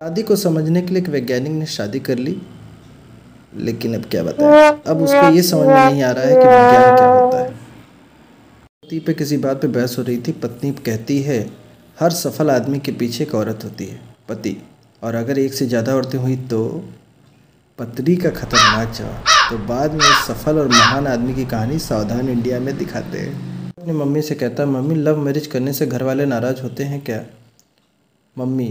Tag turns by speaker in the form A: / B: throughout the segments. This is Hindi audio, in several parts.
A: शादी को समझने के लिए एक वैज्ञानिक ने शादी कर ली। लेकिन अब क्या बताएँ? अब उसको ये समझ में नहीं आ रहा है कि विज्ञान क्या होता है। पति पे किसी बात पे बहस हो रही थी, पत्नी कहती है, हर सफल आदमी के पीछे एक औरत होती है। पति, और अगर एक से ज़्यादा औरतें हुई तो? पत्नी का खतरनाक जवाब तो बाद में सफल और महान आदमी की कहानी सावधान इंडिया में दिखाते हैं। अपनी मम्मी से कहता है मम्मी, लव मैरिज करने से घर वाले नाराज़ होते हैं क्या? मम्मी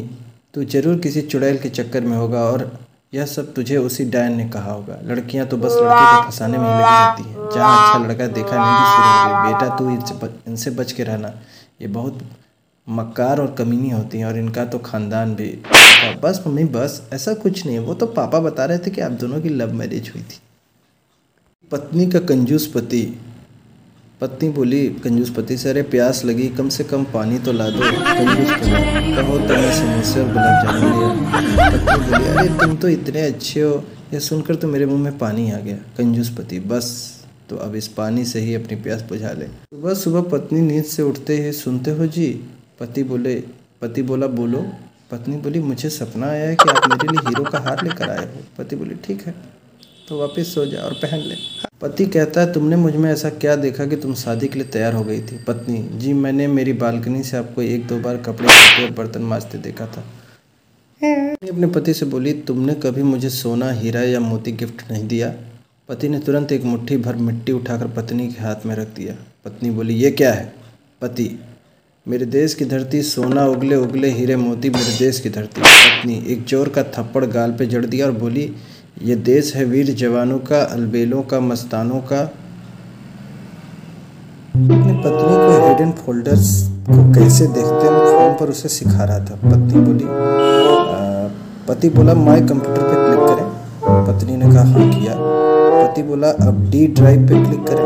A: तू ज़रूर किसी चुड़ैल के चक्कर में होगा और यह सब तुझे उसी डायन ने कहा होगा। लड़कियाँ तो बस लड़के को फंसाने में लगी रहती हैं। जहाँ अच्छा लड़का देखा नहीं गई। बेटा, तू इनसे इनसे बच के रहना। ये बहुत मक्कार और कमीनी होती हैं और इनका तो ख़ानदान भी। बस मम्मी, बस। ऐसा कुछ नहीं है। वो तो पापा बता रहे थे कि आप दोनों की लव मैरिज हुई थी। पत्नी का कंजूस पति। पत्नी बोली कंजूस पति से अरे प्यास लगी, कम से कम पानी तो ला दो। कंजूस कहो तो मैं समोसे और गुलाब जामुन पत्नी बोली, अरे, तुम तो इतने अच्छे हो। यह सुनकर तो मेरे मुँह में पानी आ गया। कंजूस पति बस तो अब इस पानी से ही अपनी प्यास बुझा ले। सुबह सुबह पत्नी नींद से उठते ही सुनते हो जी? पति बोले, पति बोला, बोलो। पत्नी बोली, मुझे सपना आया है कि आप मेरे लिए हीरो का हार लेकर आए हो। पति बोली, ठीक है। तो वापस सो जा और पहन ले। पति कहता है, तुमने मुझमें ऐसा क्या देखा कि तुम शादी के लिए तैयार हो गई थी? पत्नी, जी मैंने मेरी बालकनी से आपको एक दो बार कपड़े और बर्तन माजते देखा था। अपने पति से बोली, तुमने कभी मुझे सोना, हीरा या मोती गिफ्ट नहीं दिया? पति ने तुरंत एक मुट्ठी भर मिट्टी उठाकर पत्नी के हाथ में रख दिया। पत्नी बोली, ये क्या है? पति, मेरे देश की धरती सोना, उगले उगले हीरे, मोती मेरे देश की धरती। पत्नी एक ज़ोर का थप्पड़ गाल पे जड़ दिया और बोली ये देश है वीर जवानों का, अलबेलों का, मस्तानों का। अपनी पत्नी को हिडन फोल्डर्स को कैसे देखते हैं? फ़ोन पर उसे सिखा रहा था। पत्नी बोली पति बोला, माय कंप्यूटर पे क्लिक करें। पत्नी ने कहा हाँ किया। पति बोला, अब डी ड्राइव पे क्लिक करें।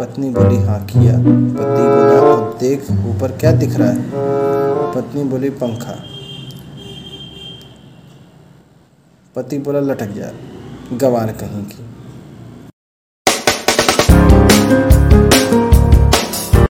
A: पत्नी बोली हाँ किया। पति बोला, अब देख, ऊपर क्या दिख रहा है? पत्नी बोली, पंखा। पति बोला लटक जा गवार कहीं की।